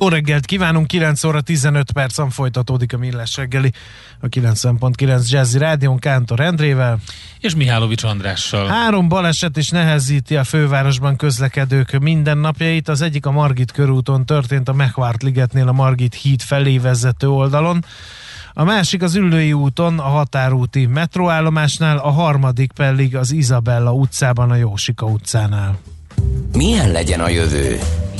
Jó reggelt kívánunk, 9 óra 15 percen folytatódik a Millás reggeli, a 90.9 Jazzy Rádion Kántor Endrével. És Mihálovics Andrással. Három baleset is nehezíti a fővárosban közlekedők mindennapjait. Az egyik a Margit körúton történt a Mechvárt ligetnél a Margit híd felé vezető oldalon. A másik az Üllői úton, a határúti metróállomásnál, a harmadik pedig az Izabella utcában, a Jósika utcánál. Milyen legyen a jövő?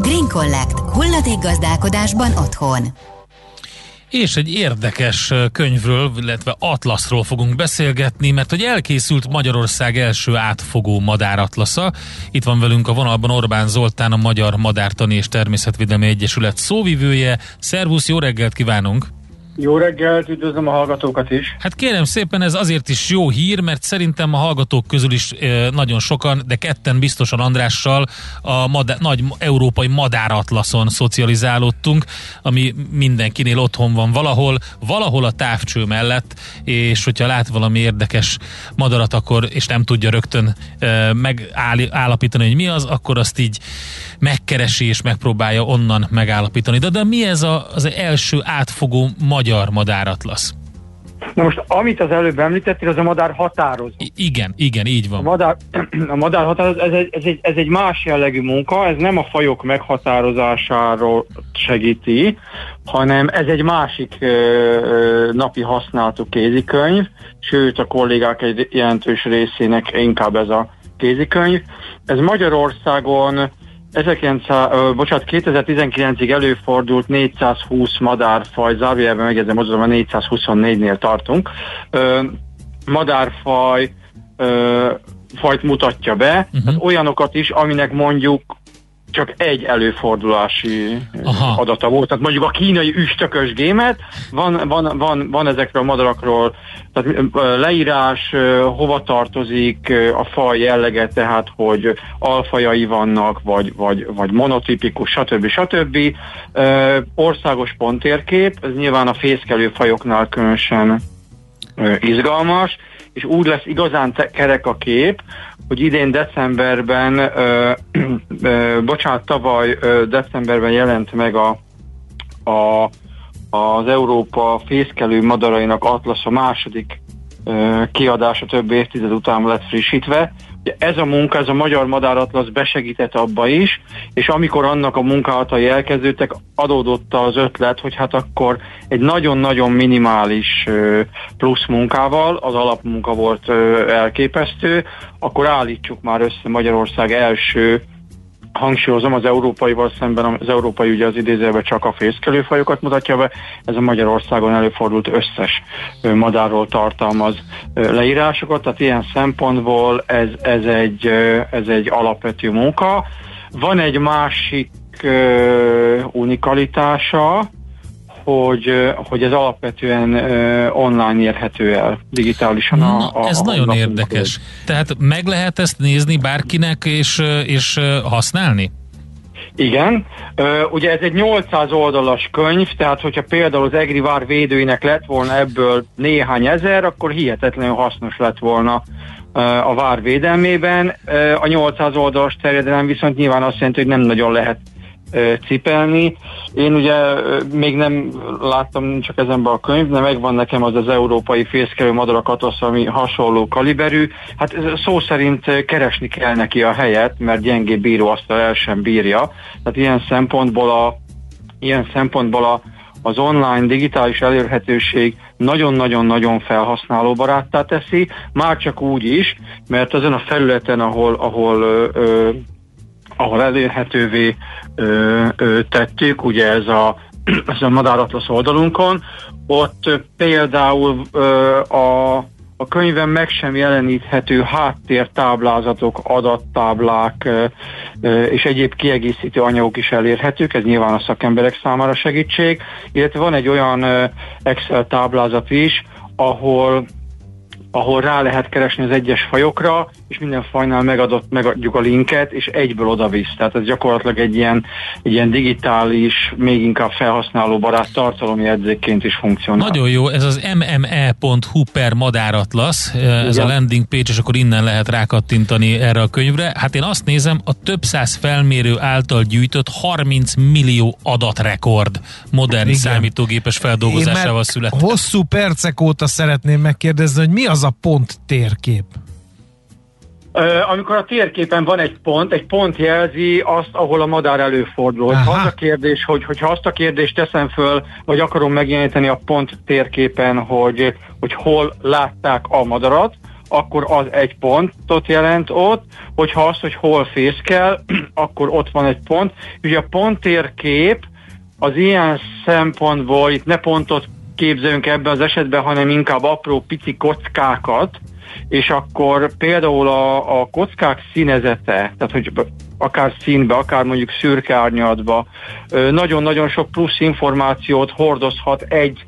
Green Collect. Hulladékgazdálkodásban otthon. És egy érdekes könyvről, illetve atlaszról fogunk beszélgetni, mert hogy elkészült Magyarország első átfogó madáratlasza. Itt van velünk a vonalban Orbán Zoltán, a Magyar Madártani és Természetvédelmi Egyesület szóvivője. Szervusz, jó reggelt kívánunk! Jó reggelt, üdvözlöm a hallgatókat is. Hát kérem szépen, ez azért is jó hír, mert szerintem a hallgatók közül is e, nagyon sokan, de ketten biztosan Andrással a madá- nagy európai madáratlaszon szocializálódtunk, ami mindenkinél otthon van valahol, valahol a távcső mellett, és hogyha lát valami érdekes madarat, akkor, és nem tudja rögtön e, megállapítani, hogy mi az, akkor azt így megkeresi és megpróbálja onnan megállapítani. De, de mi ez a, az első átfogó magyar madáratlasz? Na most, amit az előbb említettél, az a madár határozó. I- igen, igen, így van. A madár, a madár határozó, ez egy, ez, egy, ez egy más jellegű munka, ez nem a fajok meghatározásáról segíti, hanem ez egy másik ö, ö, napi használatú kézikönyv, sőt a kollégák egy jelentős részének inkább ez a kézikönyv. Ez Magyarországon 1900, ö, bocsánat, 2019-ig előfordult 420 madárfaj, zárójelben megjegyzem, azon a 424-nél tartunk. Ö, madárfaj ö, fajt mutatja be, uh-huh. tehát olyanokat is, aminek mondjuk csak egy előfordulási Aha. adata volt. Tehát mondjuk a kínai üstökös gémet, van, van, van, van ezekről a madarakról tehát ö, leírás, ö, hova tartozik a faj jellege, tehát hogy alfajai vannak, vagy, vagy, vagy monotipikus, stb. stb. Országos ponttérkép, ez nyilván a fészkelő fajoknál különösen izgalmas, és úgy lesz igazán kerek a kép, hogy idén decemberben, ö, ö, bocsánat, tavaly ö, decemberben jelent meg a, a, az Európa fészkelő madarainak atlasz a második ö, kiadása több évtized után lett frissítve. Ez a munka, ez a Magyar Madáratlasz besegített abba is, és amikor annak a munkálatai elkezdődtek, adódott az ötlet, hogy hát akkor egy nagyon-nagyon minimális plusz munkával, az alapmunka volt elképesztő, akkor állítsuk már össze Magyarország első hangsúlyozom, az európaival szemben az európai ugye az idézőben csak a fészkelőfajokat mutatja be, ez a Magyarországon előfordult összes madárról tartalmaz leírásokat, tehát ilyen szempontból ez, ez, egy, ez egy alapvető munka. Van egy másik unikalitása, hogy, hogy ez alapvetően online érhető el, digitálisan. A, Na, a, ez a nagyon érdekes. Tehát meg lehet ezt nézni bárkinek és, és használni? Igen, ugye ez egy 800 oldalas könyv, tehát hogyha például az Egri Vár védőinek lett volna ebből néhány ezer, akkor hihetetlenül hasznos lett volna a vár védelmében. A 800 oldalas terjedelem viszont nyilván azt jelenti, hogy nem nagyon lehet cipelni. Én ugye még nem láttam csak ezenben a könyv, de megvan nekem az az európai fészkelő madarak atlasz, ami hasonló kaliberű. Hát szó szerint keresni kell neki a helyet, mert gyengébb bíró azt el sem bírja. Tehát ilyen szempontból a ilyen szempontból a, az online digitális elérhetőség nagyon-nagyon-nagyon felhasználóbaráttá teszi, már csak úgy is, mert azon a felületen, ahol, ahol ö, ö, ahol elérhetővé ö, ö, tettük, ugye ez a, ez a madáratlasz oldalunkon, ott például ö, a, a könyvben meg sem jeleníthető háttértáblázatok, adattáblák ö, ö, és egyéb kiegészítő anyagok is elérhetők, ez nyilván a szakemberek számára segítség, illetve van egy olyan ö, Excel táblázat is, ahol ahol rá lehet keresni az egyes fajokra, és minden fajnál megadott, megadjuk a linket, és egyből oda visz. Tehát ez gyakorlatilag egy ilyen, egy ilyen digitális, még inkább felhasználó barát tartalomjegyzékként is funkcionál. Nagyon jó, ez az mme.hu per madáratlasz, ez Igen. a landing page, és akkor innen lehet rákattintani erre a könyvre. Hát én azt nézem, a több száz felmérő által gyűjtött 30 millió adatrekord modern Igen. számítógépes feldolgozásával született. Hosszú percek óta szeretném megkérdezni, hogy mi az a pont térkép? Amikor a térképen van egy pont, egy pont jelzi azt, ahol a madár előfordul. Ha az a kérdés, hogy, hogyha azt a kérdést teszem föl, vagy akarom megjeleníteni a pont térképen, hogy, hogy hol látták a madarat, akkor az egy pontot jelent ott, hogyha az, hogy hol fészkel, akkor ott van egy pont. Ugye a ponttérkép az ilyen szempontból, itt ne pontot képzelünk ebben az esetben, hanem inkább apró pici kockákat, és akkor például a, a kockák színezete, tehát hogy akár színbe, akár mondjuk szürke árnyatba, nagyon-nagyon sok plusz információt hordozhat egy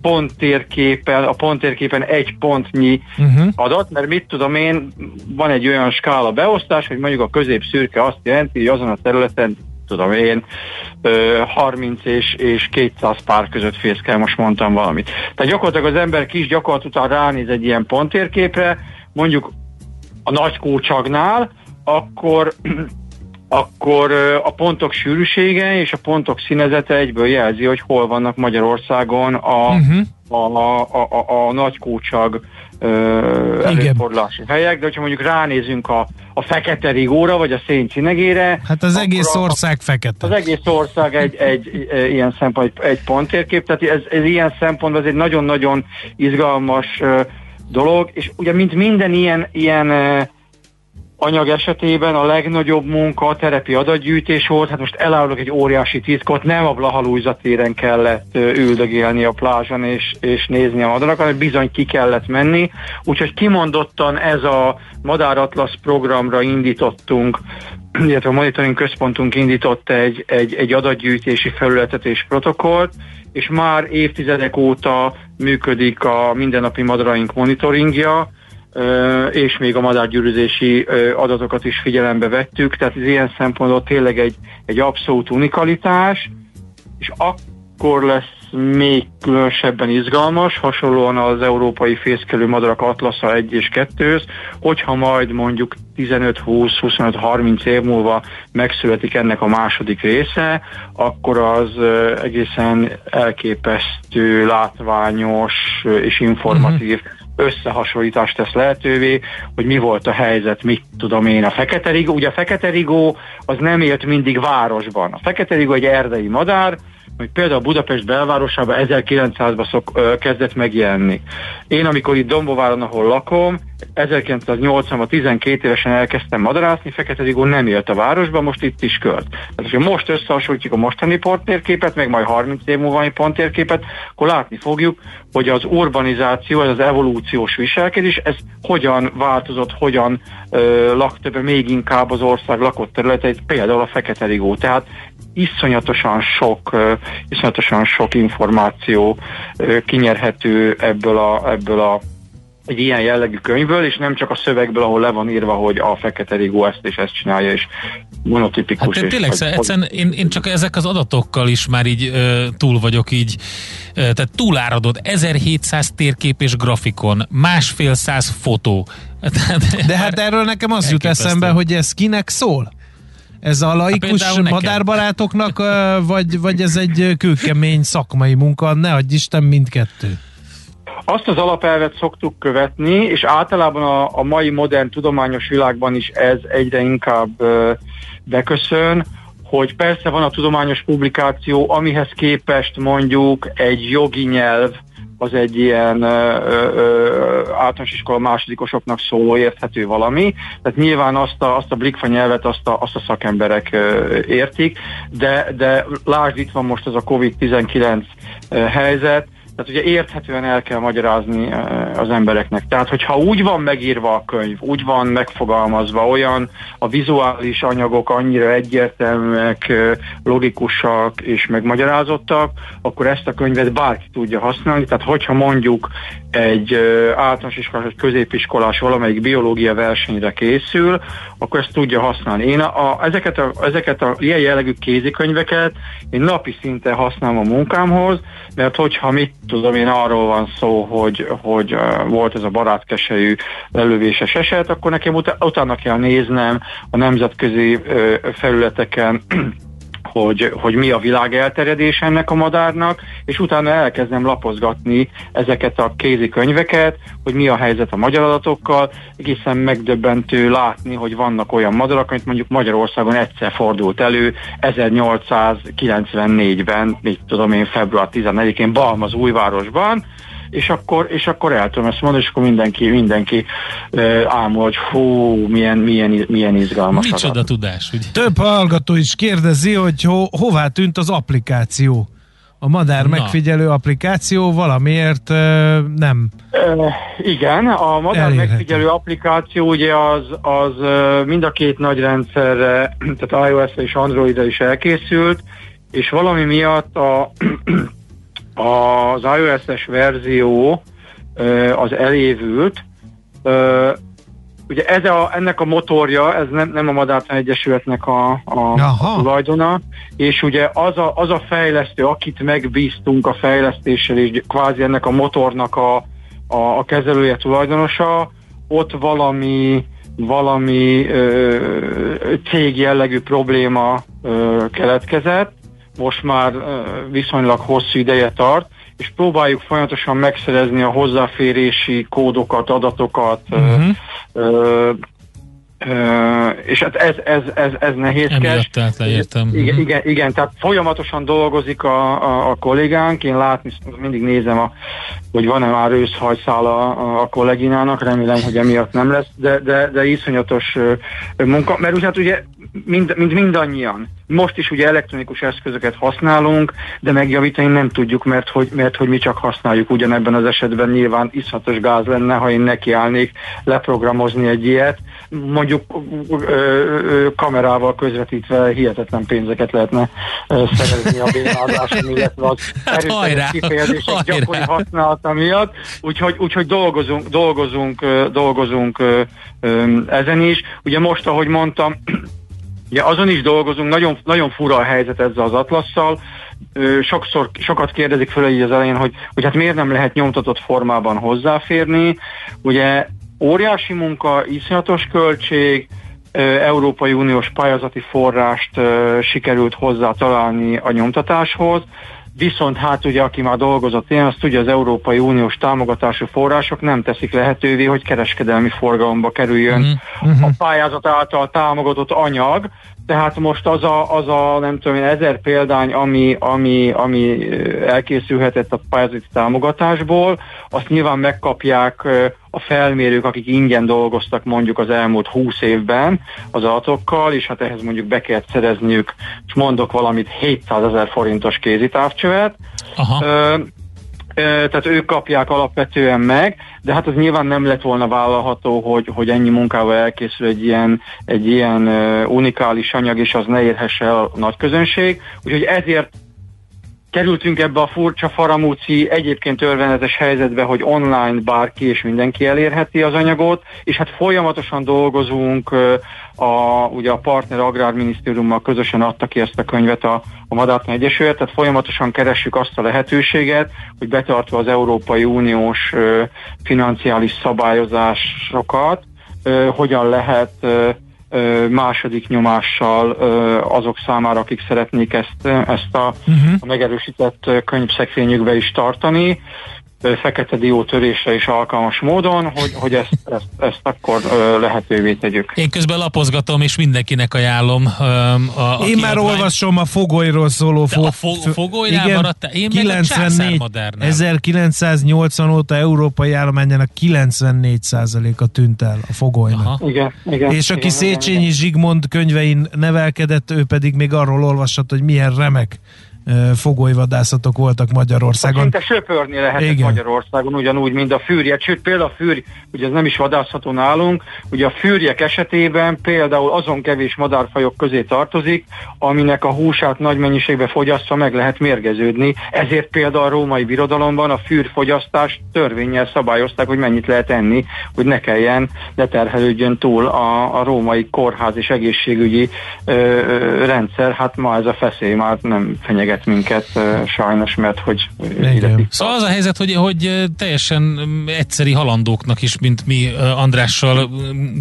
ponttérképen, a ponttérképen egy pontnyi uh-huh. adat, mert mit tudom én, van egy olyan skála beosztás, hogy mondjuk a közép szürke azt jelenti, hogy azon a területen tudom én, 30 és, és 200 pár között fészkel, most mondtam valamit. Tehát gyakorlatilag az ember kis gyakorlat után ránéz egy ilyen ponttérképre, mondjuk a nagy kócsagnál, akkor akkor a pontok sűrűsége és a pontok színezete egyből jelzi, hogy hol vannak Magyarországon a, uh-huh. a, a, a, a, a nagy kócsag előfordulási helyek, de hogyha mondjuk ránézünk a, a fekete rigóra, vagy a széncinegére... Hát az egész ország fekete. Az egész ország egy, egy, egy, ilyen szempont, egy, egy ponttérkép, tehát ez, ez ilyen szempontból ez egy nagyon-nagyon izgalmas dolog, és ugye mint minden ilyen, ilyen anyag esetében a legnagyobb munka a terepi adatgyűjtés volt, hát most elárulok egy óriási titkot, nem a Blahalújza téren kellett üldögélni a plázson és, és nézni a madarakat, hanem bizony ki kellett menni, úgyhogy kimondottan ez a Madáratlasz programra indítottunk, illetve a monitoring központunk indított egy, egy, egy adatgyűjtési felületet és protokollt, és már évtizedek óta működik a mindennapi madaraink monitoringja, és még a madárgyűrűzési adatokat is figyelembe vettük, tehát ez ilyen szempontból tényleg egy, egy abszolút unikalitás, és akkor lesz még különösebben izgalmas, hasonlóan az európai fészkelő madarak atlasza 1 és 2 hogyha majd mondjuk 15-20-25-30 év múlva megszületik ennek a második része, akkor az egészen elképesztő, látványos és informatív uh-huh összehasonlítást tesz lehetővé, hogy mi volt a helyzet, mit tudom én, a fekete rigó. Ugye a fekete rigó az nem élt mindig városban. A fekete rigó egy erdei madár, hogy például Budapest belvárosában 1900-ban szok, ö, kezdett megjelenni. Én, amikor itt Dombováron, ahol lakom, 1980-ban 12 évesen elkezdtem madarászni, Fekete Rigó nem élt a városban, most itt is költ. Tehát, hogyha most összehasonlítjuk a mostani ponttérképet, meg majd 30 év múlva ponttérképet, akkor látni fogjuk, hogy az urbanizáció, ez az evolúciós viselkedés, ez hogyan változott, hogyan ö, lakta be még inkább az ország lakott területeit, például a Fekete Rigó. Tehát iszonyatosan sok, iszonyatosan sok információ kinyerhető ebből a, ebből a egy ilyen jellegű könyvből, és nem csak a szövegből, ahol le van írva, hogy a fekete rigó ezt és ezt csinálja, és monotipikus. Hát tényleg, és, egyszerűen én, én csak ezek az adatokkal is már így ö, túl vagyok így, ö, tehát túláradod, 1700 térkép és grafikon, másfél száz fotó. De hát erről nekem az jut eszembe, hogy ez kinek szól? Ez a laikus Hát madárbarátoknak, vagy, vagy ez egy kőkemény szakmai munka? Ne adj Isten mindkettő. Azt az alapelvet szoktuk követni, és általában a, a mai modern tudományos világban is ez egyre inkább beköszön, hogy persze van a tudományos publikáció, amihez képest mondjuk egy jogi nyelv, az egy ilyen ö, ö, általános iskola másodikosoknak szóló érthető valami. Tehát nyilván azt a, azt a blikfa nyelvet azt a, azt a szakemberek ö, értik, de, de lásd, itt van most ez a COVID-19 helyzet, tehát ugye érthetően el kell magyarázni az embereknek. Tehát, hogyha úgy van megírva a könyv, úgy van megfogalmazva, olyan a vizuális anyagok annyira egyértelműek, logikusak és megmagyarázottak, akkor ezt a könyvet bárki tudja használni. Tehát, hogyha mondjuk egy általános iskolás vagy középiskolás valamelyik biológia versenyre készül, akkor ezt tudja használni. Én a, a, ezeket, a, ezeket a ilyen jellegű kézikönyveket én napi szinten használom a munkámhoz, mert hogyha mit tudom én arról van szó, hogy, hogy volt ez a barátkesejű lelövéses eset, akkor nekem ut- utána kell néznem a nemzetközi felületeken hogy, hogy mi a világ elterjedés ennek a madárnak, és utána elkezdem lapozgatni ezeket a kézikönyveket, hogy mi a helyzet a magyar adatokkal, egészen megdöbbentő látni, hogy vannak olyan madarak, amit mondjuk Magyarországon egyszer fordult elő 1894-ben, mit tudom én, február 14-én Balmaz újvárosban, és akkor, és akkor el tudom ezt mondani, és akkor mindenki, mindenki ámul, hogy hú, milyen, milyen, milyen izgalmas. Micsoda adat. tudás, ugye? Több hallgató is kérdezi, hogy ho, hová tűnt az applikáció. A madár Na. megfigyelő applikáció valamiért uh, nem. Uh, igen, a madár elérhető. megfigyelő applikáció ugye az, az mind a két nagy rendszerre, tehát iOS-re és Android-ra is elkészült, és valami miatt a az iOS-es verzió az elévült. Ugye ez a, ennek a motorja, ez nem, nem a Madártan Egyesületnek a, a, a tulajdona, és ugye az a, az a fejlesztő, akit megbíztunk a fejlesztéssel, és kvázi ennek a motornak a, a, a kezelője tulajdonosa, ott valami valami ö, cég jellegű probléma ö, keletkezett, most már viszonylag hosszú ideje tart, és próbáljuk folyamatosan megszerezni a hozzáférési kódokat, adatokat, uh-huh. Uh, és hát ez, ez, ez, ez nehézkes. Emiatt tehát leértem. Igen, uh-huh. igen, igen, tehát folyamatosan dolgozik a, a, a kollégánk, én látni, mindig nézem, a, hogy van-e már őszhajszál a, a kolléginának, remélem, hogy emiatt nem lesz, de, de, de iszonyatos munka, mert ugye, hát ugye mind, mind mindannyian. Most is ugye elektronikus eszközöket használunk, de megjavítani nem tudjuk, mert hogy, mert hogy mi csak használjuk ugyanebben az esetben nyilván iszhatos gáz lenne, ha én nekiállnék leprogramozni egy ilyet. Mondjuk kamerával közvetítve hihetetlen pénzeket lehetne szerezni a bénázáson, illetve az hát erőteljes kifejezések gyakori használata miatt. Úgyhogy, úgyhogy dolgozunk, dolgozunk, dolgozunk ezen is. Ugye most, ahogy mondtam, Ugye azon is dolgozunk, nagyon, nagyon fura a helyzet ezzel az atlasszal. Sokszor, sokat kérdezik föl így az elején, hogy, hogy hát miért nem lehet nyomtatott formában hozzáférni. Ugye óriási munka, iszonyatos költség, Európai Uniós pályázati forrást sikerült hozzá találni a nyomtatáshoz, Viszont hát ugye, aki már dolgozott ilyen, azt tudja, az Európai Uniós támogatású források nem teszik lehetővé, hogy kereskedelmi forgalomba kerüljön uh-huh. a pályázat által támogatott anyag, tehát most az a, az a nem tudom én, ezer példány, ami, ami, ami elkészülhetett a pályázati támogatásból, azt nyilván megkapják a felmérők, akik ingyen dolgoztak mondjuk az elmúlt 20 évben az adatokkal, és hát ehhez mondjuk be kellett szerezniük, és mondok valamit, 700 ezer forintos kézitávcsövet. Aha. Ö, tehát ők kapják alapvetően meg, de hát az nyilván nem lett volna vállalható, hogy, hogy ennyi munkával elkészül egy ilyen, egy ilyen unikális anyag, és az ne érhesse el a nagy közönség. Úgyhogy ezért kerültünk ebbe a furcsa faramúci, egyébként örvenetes helyzetbe, hogy online bárki és mindenki elérheti az anyagot, és hát folyamatosan dolgozunk, a, ugye a partner agrárminisztériummal közösen adta ki ezt a könyvet a, a Madártan Egyesület, tehát folyamatosan keressük azt a lehetőséget, hogy betartva az Európai Uniós financiális szabályozásokat, hogyan lehet második nyomással azok számára, akik szeretnék ezt, ezt a, uh-huh. a megerősített könyvszekrényükbe is tartani fekete dió törésre is alkalmas módon, hogy, hogy ezt, ezt, ezt akkor lehetővé tegyük. Én közben lapozgatom, és mindenkinek ajánlom. A, a Én már advány... olvasom a fogolyról szóló fo- a fo- fogolynál igen, maradtál? Én 94, 1980 óta európai állományának 94 a tűnt el a fogolynak. Aha. Igen, igen, és aki igen, Széchenyi igen. Zsigmond könyvein nevelkedett, ő pedig még arról olvasott, hogy milyen remek fogolyvadászatok voltak Magyarországon. Szinte söpörni lehetett Igen. Magyarországon, ugyanúgy, mint a fűrje. Sőt, például a fűr, ugye ez nem is vadászható nálunk, ugye a fűrjek esetében például azon kevés madárfajok közé tartozik, aminek a húsát nagy mennyiségbe fogyasztva meg lehet mérgeződni. Ezért például a római birodalomban a fűrfogyasztást törvényel szabályozták, hogy mennyit lehet enni, hogy ne kelljen, ne terhelődjön túl a, a római kórház és egészségügyi ö, ö, rendszer. Hát ma ez a feszély már nem fenyeget fenyeget minket sajnos, mert hogy ide Szóval az a helyzet, hogy, hogy teljesen egyszeri halandóknak is, mint mi Andrással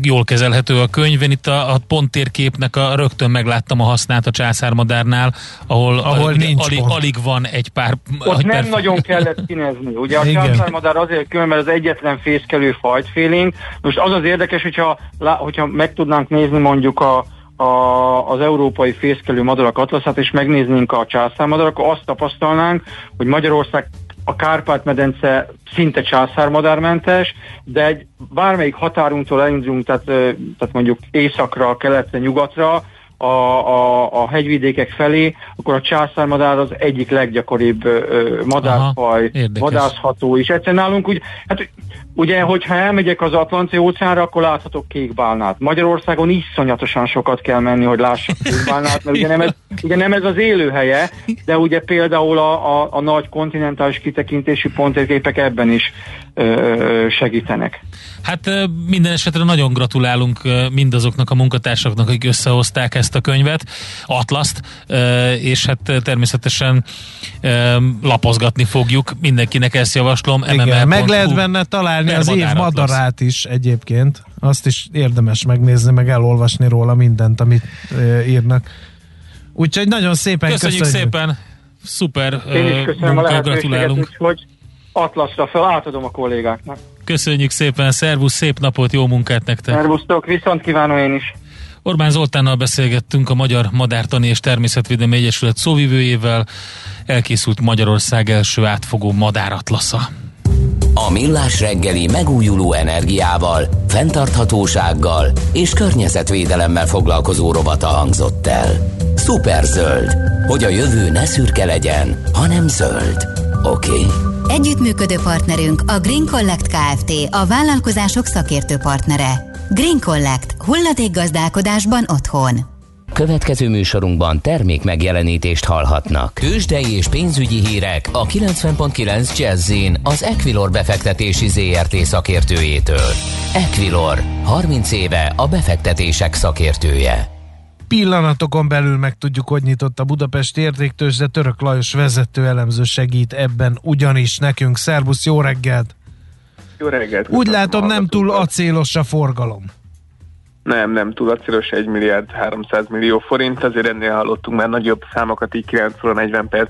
jól kezelhető a könyv. Én itt a, a ponttérképnek a, rögtön megláttam a hasznát a császármadárnál, ahol, ahol alig, nincs alig, alig van egy pár... Ott nem pár... nagyon kellett kinezni. Ugye a császármadár azért külön, mert az egyetlen fészkelő fajtfélénk. Most az az érdekes, hogyha, hogyha meg tudnánk nézni mondjuk a a, az európai fészkelő madarak atlaszát, és megnéznénk a császármadarak, azt tapasztalnánk, hogy Magyarország a Kárpát-medence szinte császármadármentes, de egy bármelyik határunktól elindulunk, tehát, tehát mondjuk északra, keletre, nyugatra, a, a, a hegyvidékek felé, akkor a császármadár az egyik leggyakoribb ö, madárfaj, Aha, vadászható is. Egyszerűen nálunk úgy, hát ugye, hogyha elmegyek az Atlanti óceánra, akkor láthatok kékbálnát. Magyarországon iszonyatosan sokat kell menni, hogy lássak kékbálnát, mert ugye nem ez, ugye nem ez az élőhelye, de ugye például a, a, a nagy kontinentális kitekintési pontérképek ebben is segítenek. Hát minden esetre nagyon gratulálunk mindazoknak a munkatársaknak, akik összehozták ezt a könyvet, Atlaszt, és hát természetesen lapozgatni fogjuk. Mindenkinek ezt javaslom. Igen, meg lehet benne találni az év madarát is egyébként. Azt is érdemes megnézni, meg elolvasni róla mindent, amit írnak. Úgyhogy nagyon szépen köszönjük. Köszönjük szépen! Szuper Én is köszönöm munka, a gratulálunk. hogy Atlaszra fel átadom a kollégáknak. Köszönjük szépen, szervusz, szép napot, jó munkát nektek! Szervusztok, viszont kívánom én is! Orbán Zoltánnal beszélgettünk a Magyar Madártani és Természetvédelmi Egyesület szóvivőjével. Elkészült Magyarország első átfogó madáratlasza. A Millás reggeli megújuló energiával, fenntarthatósággal és környezetvédelemmel foglalkozó rovata hangzott el. Superzöld, hogy a jövő ne szürke legyen, hanem zöld. Oké? Okay? Együttműködő partnerünk a Green Collect Kft. a vállalkozások szakértő partnere. Green Collect. gazdálkodásban otthon. Következő műsorunkban termék megjelenítést hallhatnak. Kősdei és pénzügyi hírek a 90.9 jazz az Equilor befektetési ZRT szakértőjétől. Equilor, 30 éve a befektetések szakértője pillanatokon belül meg tudjuk, hogy nyitott a Budapesti értéktős, de Török Lajos vezető elemző segít ebben ugyanis nekünk. Szervusz, jó reggelt! Jó reggelt! Úgy látom, nem túl acélos a forgalom. Nem, nem túl acélos 1 milliárd 300 millió forint, azért ennél hallottunk már nagyobb számokat, így 9 óra 40 perc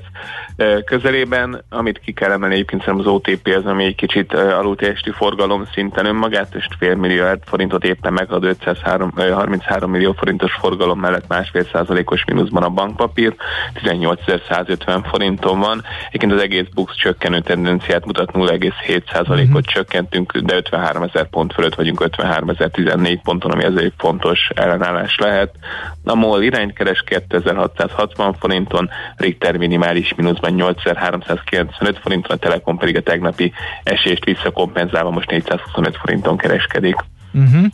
közelében, amit ki kell emelni egyébként szerintem az OTP az, ami egy kicsit alultesti forgalom szinten önmagát, és fél milliárd forintot éppen meghad 533 millió forintos forgalom mellett másfél százalékos mínuszban a bankpapír, 18.150 forinton van. Egyébként az egész BUX csökkenő tendenciát mutat 0,7 százalékot uh-huh. csökkentünk, de 53 ezer pont fölött vagyunk 53 14 ponton, ami ezért fontos ellenállás lehet. A MOL irányt keres 2660 forinton, Richter minimális mínuszban 8395 forinton, a Telekom pedig a tegnapi esést visszakompenzálva most 425 forinton kereskedik. Uh-huh.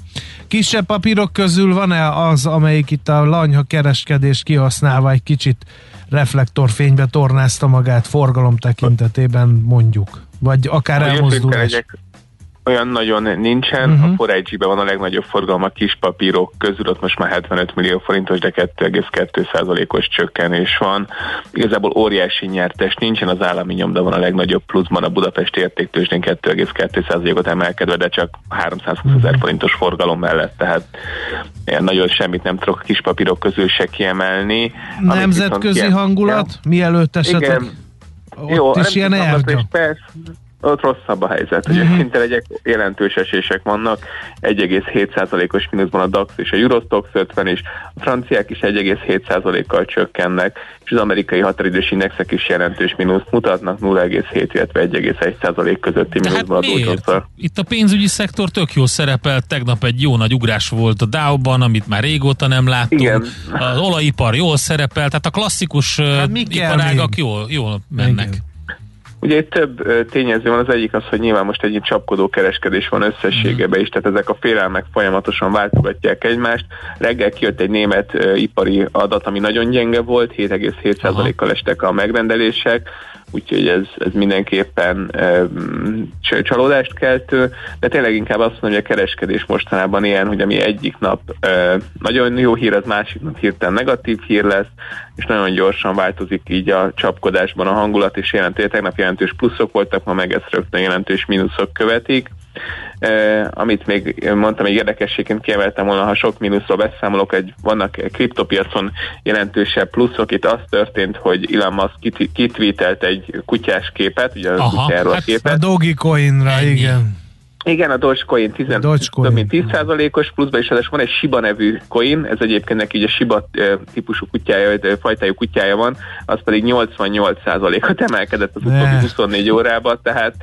Kisebb papírok közül van-e az, amelyik itt a lanyha kereskedés kihasználva egy kicsit reflektorfénybe tornázta magát forgalom tekintetében mondjuk? Vagy akár elmozdulás? Olyan nagyon nincsen. Uh-huh. A 4G-ben van a legnagyobb forgalom a kis papírok közül, ott most már 75 millió forintos, de 2,2%-os csökkenés van. Igazából óriási nyertes nincsen, az állami nyomda van a legnagyobb pluszban, a Budapesti értéktősdén 2,2%-ot emelkedve, de csak 320 ezer forintos forgalom mellett, tehát nagyon semmit nem tudok a kis papírok közül se kiemelni. Nemzetközi hangulat? Ja. Mielőtt esetleg? Igen. Ott Jó, is ilyen Persze, ott rosszabb a helyzet. Ugye uh-huh. szinte egyek jelentős esések vannak, 1,7%-os mínuszban a DAX és a Eurostox 50 is, a franciák is 1,7%-kal csökkennek, és az amerikai határidős indexek is jelentős mínuszt mutatnak, 0,7, illetve 1,1% közötti mínuszban hát a Itt a pénzügyi szektor tök jó szerepel, tegnap egy jó nagy ugrás volt a Dow-ban, amit már régóta nem láttunk. Igen. Az olajipar jól szerepel, tehát a klasszikus hát iparágak jól, jól mennek. Igen. Ugye itt több tényező van, az egyik az, hogy nyilván most egy csapkodó kereskedés van összességében is, tehát ezek a félelmek folyamatosan váltogatják egymást. Reggel kijött egy német ipari adat, ami nagyon gyenge volt, 7,7%-kal estek a megrendelések, úgyhogy ez, ez mindenképpen e, csalódást keltő, de tényleg inkább azt mondom, hogy a kereskedés mostanában ilyen, hogy ami egyik nap e, nagyon jó hír, az másik nap hirtelen negatív hír lesz, és nagyon gyorsan változik így a csapkodásban a hangulat, és jelentő, tegnap jelentős pluszok voltak, ma meg ezt rögtön jelentős mínuszok követik. Amit még mondtam, egy érdekességként kiemeltem volna, ha sok mínuszról beszámolok, egy, vannak kriptopiacon jelentősebb pluszok. Itt az történt, hogy Elon Musk kitvítelt egy kutyás képet, ugye a kutyáról hát képet. A Dogecoinra, igen. Igen, a Dogecoin 10, Dogecoin. több mint 10%-os pluszban, és van egy Shiba nevű coin, ez egyébként neki a Shiba típusú kutyája, vagy fajtájú kutyája van, az pedig 88%-ot emelkedett az utóbbi 24 órában, tehát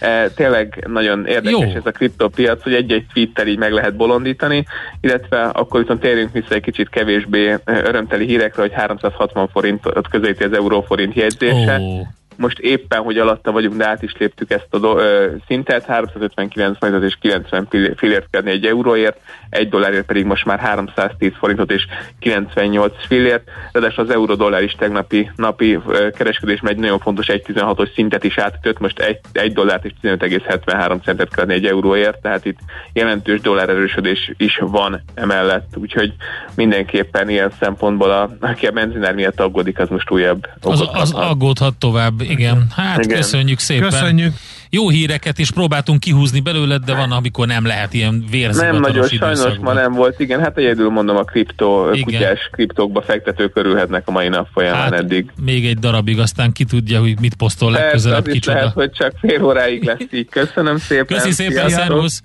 e, tényleg nagyon érdekes Jó. ez a kriptopiac, hogy egy-egy tweettel így meg lehet bolondítani, illetve akkor viszont térjünk vissza egy kicsit kevésbé örömteli hírekre, hogy 360 forintot közelíti az euróforint jegyzése. Oh most éppen, hogy alatta vagyunk, de át is léptük ezt a do, ö, szintet, 359 forintot és 90 fillért kell egy euróért, egy dollárért pedig most már 310 forintot és 98 fillért, ráadásul az euró-dollár is tegnapi napi kereskedésben egy nagyon fontos 1.16-os szintet is átütött, most egy, egy dollárt és 15,73 centet kell egy euróért, tehát itt jelentős dollár erősödés is van emellett, úgyhogy mindenképpen ilyen szempontból, a, aki a benzinár miatt aggódik, az most újabb. Az, az aggódhat tovább, igen. Hát igen. köszönjük szépen. Köszönjük. Jó híreket is próbáltunk kihúzni belőled, de van, amikor nem lehet ilyen vérzivatalos Nem nagyon, sajnos ma nem volt. Igen, hát egyedül mondom a kripto, igen. kutyás kriptókba fektetők körülhetnek a mai nap folyamán hát, eddig. Még egy darabig, aztán ki tudja, hogy mit posztol legközelebb Persze, kicsoda. lehet, hogy csak fél óráig lesz így. Köszönöm szépen. Köszi szépen, szervusz.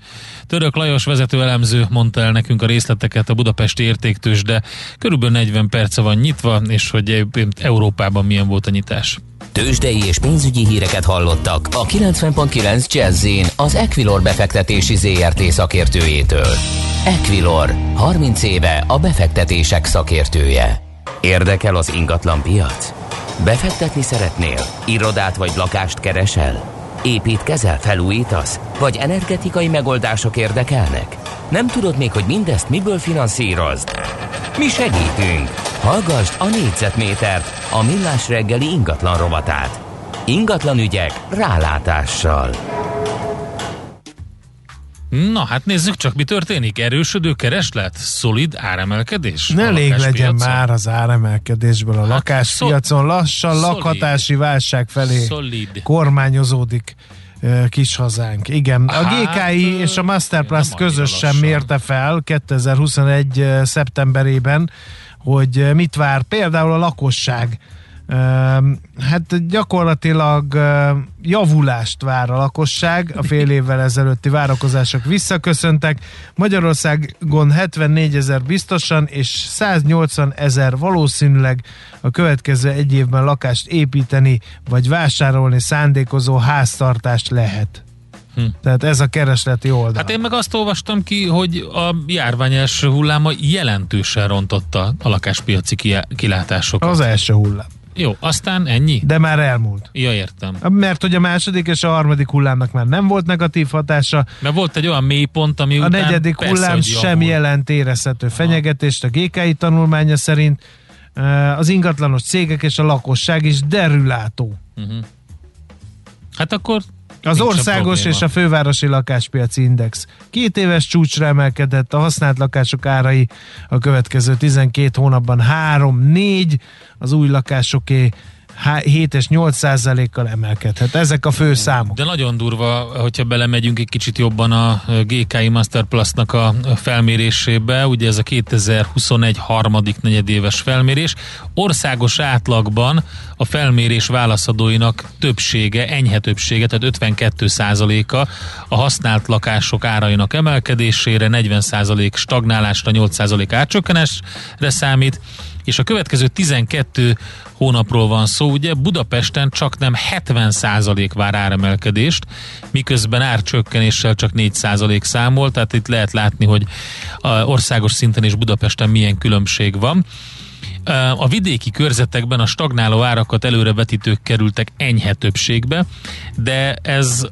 Török Lajos vezető elemző mondta el nekünk a részleteket a budapesti értéktős, de körülbelül 40 perce van nyitva, és hogy Európában milyen volt a nyitás. Tőzsdei és pénzügyi híreket hallottak a 90.9 jazz az Equilor befektetési ZRT szakértőjétől. Equilor, 30 éve a befektetések szakértője. Érdekel az ingatlan piac? Befektetni szeretnél? Irodát vagy lakást keresel? Építkezel, felújítasz? Vagy energetikai megoldások érdekelnek? Nem tudod még, hogy mindezt miből finanszírozd? Mi segítünk! Hallgassd a négyzetmétert, a millás reggeli ingatlan rovatát. Ingatlan ügyek rálátással. Na hát nézzük csak, mi történik. Erősödő kereslet? Szolid áremelkedés? Ne elég legyen már az áremelkedésből a hát lakáspiacon. Lassan szolid. lakhatási válság felé Szolid. kormányozódik kis hazánk. Igen, a hát, GKI és a Masterplus közösen mérte fel 2021. szeptemberében, hogy mit vár például a lakosság Hát gyakorlatilag javulást vár a lakosság, a fél évvel ezelőtti várakozások visszaköszöntek. Magyarországon 74 ezer biztosan és 180 ezer valószínűleg a következő egy évben lakást építeni vagy vásárolni szándékozó háztartást lehet. Hm. Tehát ez a keresleti oldal. Hát én meg azt olvastam ki, hogy a járványos hulláma jelentősen rontotta a lakáspiaci kilátásokat. Az első hullám. Jó, aztán ennyi? De már elmúlt. Ja, értem. Mert hogy a második és a harmadik hullámnak már nem volt negatív hatása. Mert volt egy olyan mélypont, ami A negyedik persze, hullám sem jelent érezhető fenyegetést a GKI tanulmánya szerint. Az ingatlanos cégek és a lakosság is derülátó. Uh-huh. Hát akkor Az országos és a fővárosi lakáspiaci index. Két éves csúcsra emelkedett, a használt lakások árai. A következő 12 hónapban 3-4, az új lakásoké 7 és 8 százalékkal emelkedhet. Ezek a fő számok. De nagyon durva, hogyha belemegyünk egy kicsit jobban a GKI Master Plus-nak a felmérésébe, ugye ez a 2021 harmadik negyedéves felmérés. Országos átlagban a felmérés válaszadóinak többsége, enyhe többsége, tehát 52 százaléka a használt lakások árainak emelkedésére, 40 százalék stagnálásra, 8 százalék átcsökkenésre számít, és a következő 12 hónapról van szó, ugye Budapesten csak nem 70% vár áremelkedést, miközben árcsökkenéssel csak 4% számol, tehát itt lehet látni, hogy a országos szinten és Budapesten milyen különbség van. A vidéki körzetekben a stagnáló árakat előrevetítők kerültek enyhe többségbe, de ez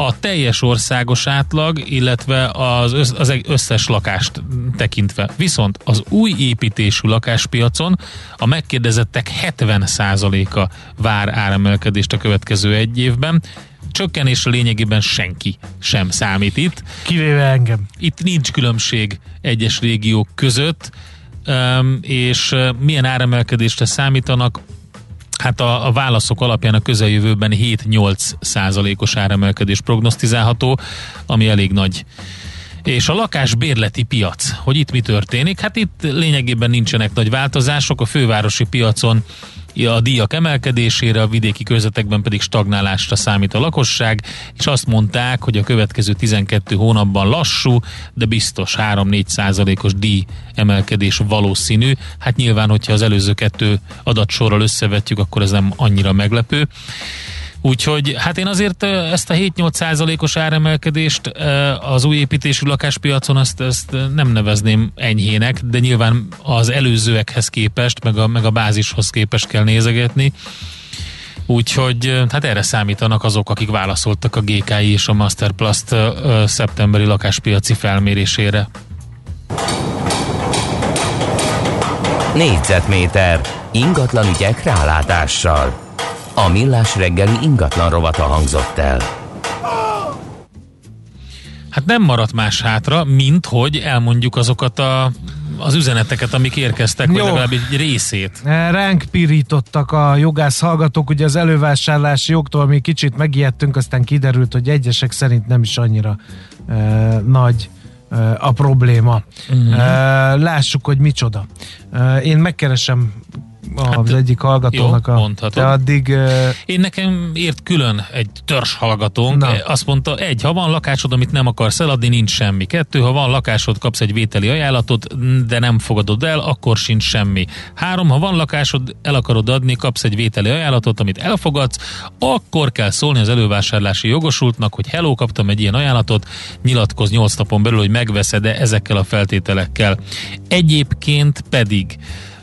a teljes országos átlag, illetve az, össz, az összes lakást tekintve. Viszont az új építésű lakáspiacon a megkérdezettek 70%-a vár áremelkedést a következő egy évben, csökkenésre lényegében senki sem számít itt. Kivéve engem. Itt nincs különbség egyes régiók között, és milyen áremelkedésre számítanak, Hát a, a válaszok alapján a közeljövőben 7-8 százalékos áremelkedés prognosztizálható, ami elég nagy és a lakásbérleti piac, hogy itt mi történik? Hát itt lényegében nincsenek nagy változások, a fővárosi piacon a díjak emelkedésére, a vidéki körzetekben pedig stagnálásra számít a lakosság, és azt mondták, hogy a következő 12 hónapban lassú, de biztos 3-4 százalékos díj emelkedés valószínű. Hát nyilván, hogyha az előző kettő adatsorral összevetjük, akkor ez nem annyira meglepő. Úgyhogy hát én azért ezt a 7-8 százalékos áremelkedést az új építésű lakáspiacon azt, ezt nem nevezném enyhének, de nyilván az előzőekhez képest, meg a, meg a bázishoz képest kell nézegetni. Úgyhogy hát erre számítanak azok, akik válaszoltak a GKI és a Masterplast szeptemberi lakáspiaci felmérésére. Négyzetméter ingatlan ügyek rálátással. A millás reggeli ingatlan rovata hangzott el. Hát nem maradt más hátra, mint hogy elmondjuk azokat a az üzeneteket, amik érkeztek, Jó. vagy legalább egy részét. E, ránk pirítottak a jogász hallgatók, ugye az elővásárlási jogtól mi kicsit megijedtünk, aztán kiderült, hogy egyesek szerint nem is annyira e, nagy e, a probléma. Uh-huh. E, lássuk, hogy micsoda. E, én megkeresem hát, az egyik hallgatónak jó, a... Mondhatod. De addig... Uh... Én nekem ért külön egy törzs hallgatónk, Na. azt mondta, egy, ha van lakásod, amit nem akarsz eladni, nincs semmi. Kettő, ha van lakásod, kapsz egy vételi ajánlatot, de nem fogadod el, akkor sincs semmi. Három, ha van lakásod, el akarod adni, kapsz egy vételi ajánlatot, amit elfogadsz, akkor kell szólni az elővásárlási jogosultnak, hogy hello, kaptam egy ilyen ajánlatot, nyilatkoz 8 napon belül, hogy megveszed-e ezekkel a feltételekkel. Egyébként pedig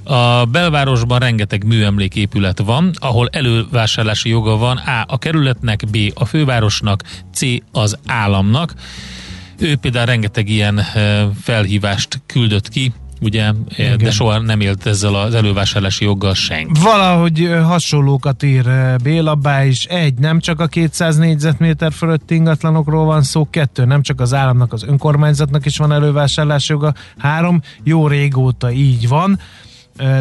a belvárosban rengeteg műemléképület van, ahol elővásárlási joga van A. a kerületnek, B. a fővárosnak, C. az államnak. Ő például rengeteg ilyen felhívást küldött ki, ugye, Igen. de soha nem élt ezzel az elővásárlási joggal senki. Valahogy hasonlókat ír Béla Bá is. Egy, nem csak a 200 négyzetméter fölött ingatlanokról van szó, kettő, nem csak az államnak, az önkormányzatnak is van elővásárlási joga, három, jó régóta így van.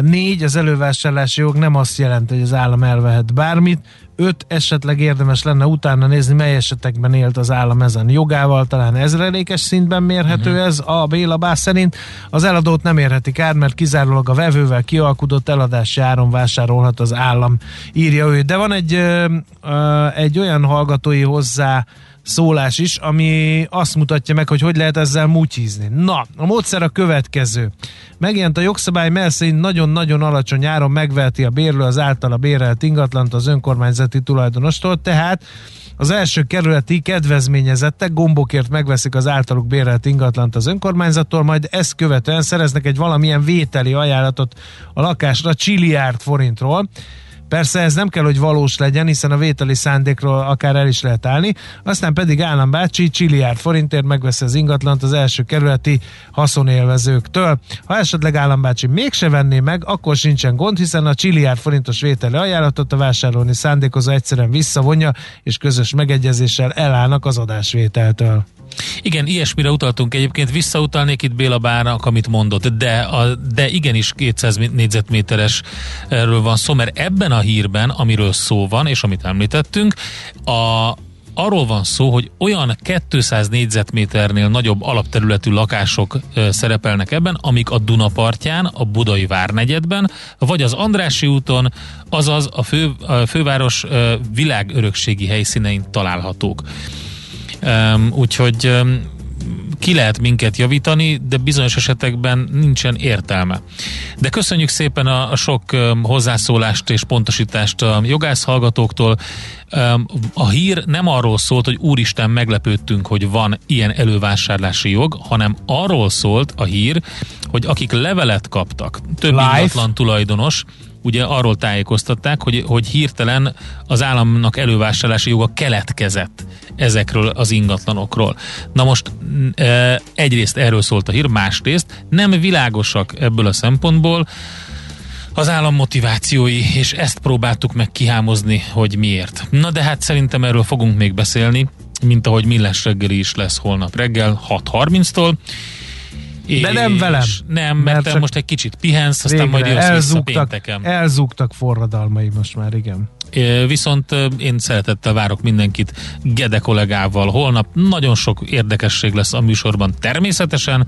Négy, az elővásárlási jog nem azt jelenti, hogy az állam elvehet bármit. Öt, esetleg érdemes lenne utána nézni, mely esetekben élt az állam ezen jogával, talán ezrelékes szintben mérhető uh-huh. ez a Béla Bász szerint. Az eladót nem érhetik át, mert kizárólag a vevővel kialkudott eladási áron vásárolhat az állam, írja ő. De van egy, egy olyan hallgatói hozzá szólás is, ami azt mutatja meg, hogy hogy lehet ezzel mutyizni. Na, a módszer a következő. Megjelent a jogszabály, mely szerint nagyon-nagyon alacsony áron megveheti a bérlő az általa bérelt ingatlant az önkormányzati tulajdonostól, tehát az első kerületi kedvezményezettek gombokért megveszik az általuk bérelt ingatlant az önkormányzattól, majd ezt követően szereznek egy valamilyen vételi ajánlatot a lakásra csiliárd forintról, Persze ez nem kell, hogy valós legyen, hiszen a vételi szándékról akár el is lehet állni, aztán pedig állambácsi csiliárd forintért megveszi az ingatlant az első kerületi haszonélvezőktől. Ha esetleg állambácsi mégse venné meg, akkor sincsen gond, hiszen a csiliárd forintos vételi ajánlatot a vásárolni szándékozó egyszerűen visszavonja, és közös megegyezéssel elállnak az adásvételtől. Igen, ilyesmire utaltunk egyébként, visszautalnék itt Béla Bárnak, amit mondott, de, a, de igenis 200 négyzetméteres erről van szó, mert ebben a hírben, amiről szó van, és amit említettünk, a, arról van szó, hogy olyan 200 négyzetméternél nagyobb alapterületű lakások szerepelnek ebben, amik a Dunapartján, a Budai Várnegyedben, vagy az Andrási úton, azaz a, fő, a főváros világörökségi helyszínein találhatók. Um, úgyhogy um, ki lehet minket javítani, de bizonyos esetekben nincsen értelme. De köszönjük szépen a, a sok um, hozzászólást és pontosítást a jogász hallgatóktól. Um, a hír nem arról szólt, hogy úristen meglepődtünk, hogy van ilyen elővásárlási jog, hanem arról szólt a hír, hogy akik levelet kaptak, több Live. ingatlan tulajdonos, ugye arról tájékoztatták, hogy, hogy hirtelen az államnak elővásárlási joga keletkezett ezekről az ingatlanokról. Na most e, egyrészt erről szólt a hír, másrészt nem világosak ebből a szempontból az állam motivációi, és ezt próbáltuk meg kihámozni, hogy miért. Na de hát szerintem erről fogunk még beszélni, mint ahogy Millás reggeli is lesz holnap reggel 6.30-tól. De nem velem. Nem, mert, Mert te most egy kicsit pihensz, aztán majd Végre jössz vissza elzúgtak, pénteken. elzúgtak forradalmai most már, igen. Viszont én szeretettel várok mindenkit Gede kollégával holnap. Nagyon sok érdekesség lesz a műsorban természetesen,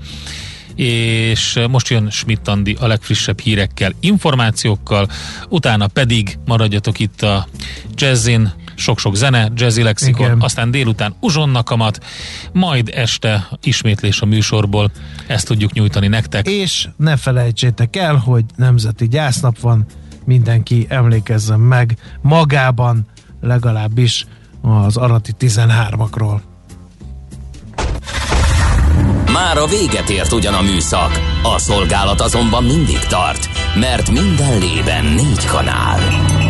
és most jön Schmidt Andi a legfrissebb hírekkel, információkkal, utána pedig maradjatok itt a Jazzin, sok-sok zene, Jazzy Lexikon, Igen. aztán délután uzsonnakamat, majd este ismétlés a műsorból, ezt tudjuk nyújtani nektek. És ne felejtsétek el, hogy nemzeti gyásznap van, mindenki emlékezzen meg magában legalábbis az arati 13-akról. Már a véget ért ugyan a műszak, a szolgálat azonban mindig tart, mert minden lében négy kanál.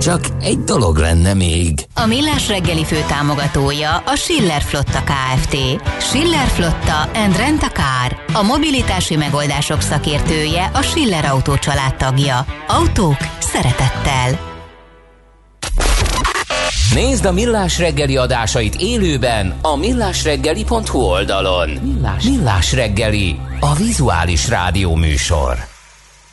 Csak egy dolog lenne még. A Millás reggeli fő támogatója a Schiller Flotta KFT. Schiller Flotta and Rent a Car. A mobilitási megoldások szakértője a Schiller Autó tagja. Autók szeretettel. Nézd a Millás reggeli adásait élőben a millásreggeli.hu oldalon. Millás, Millás reggeli, a vizuális rádió műsor.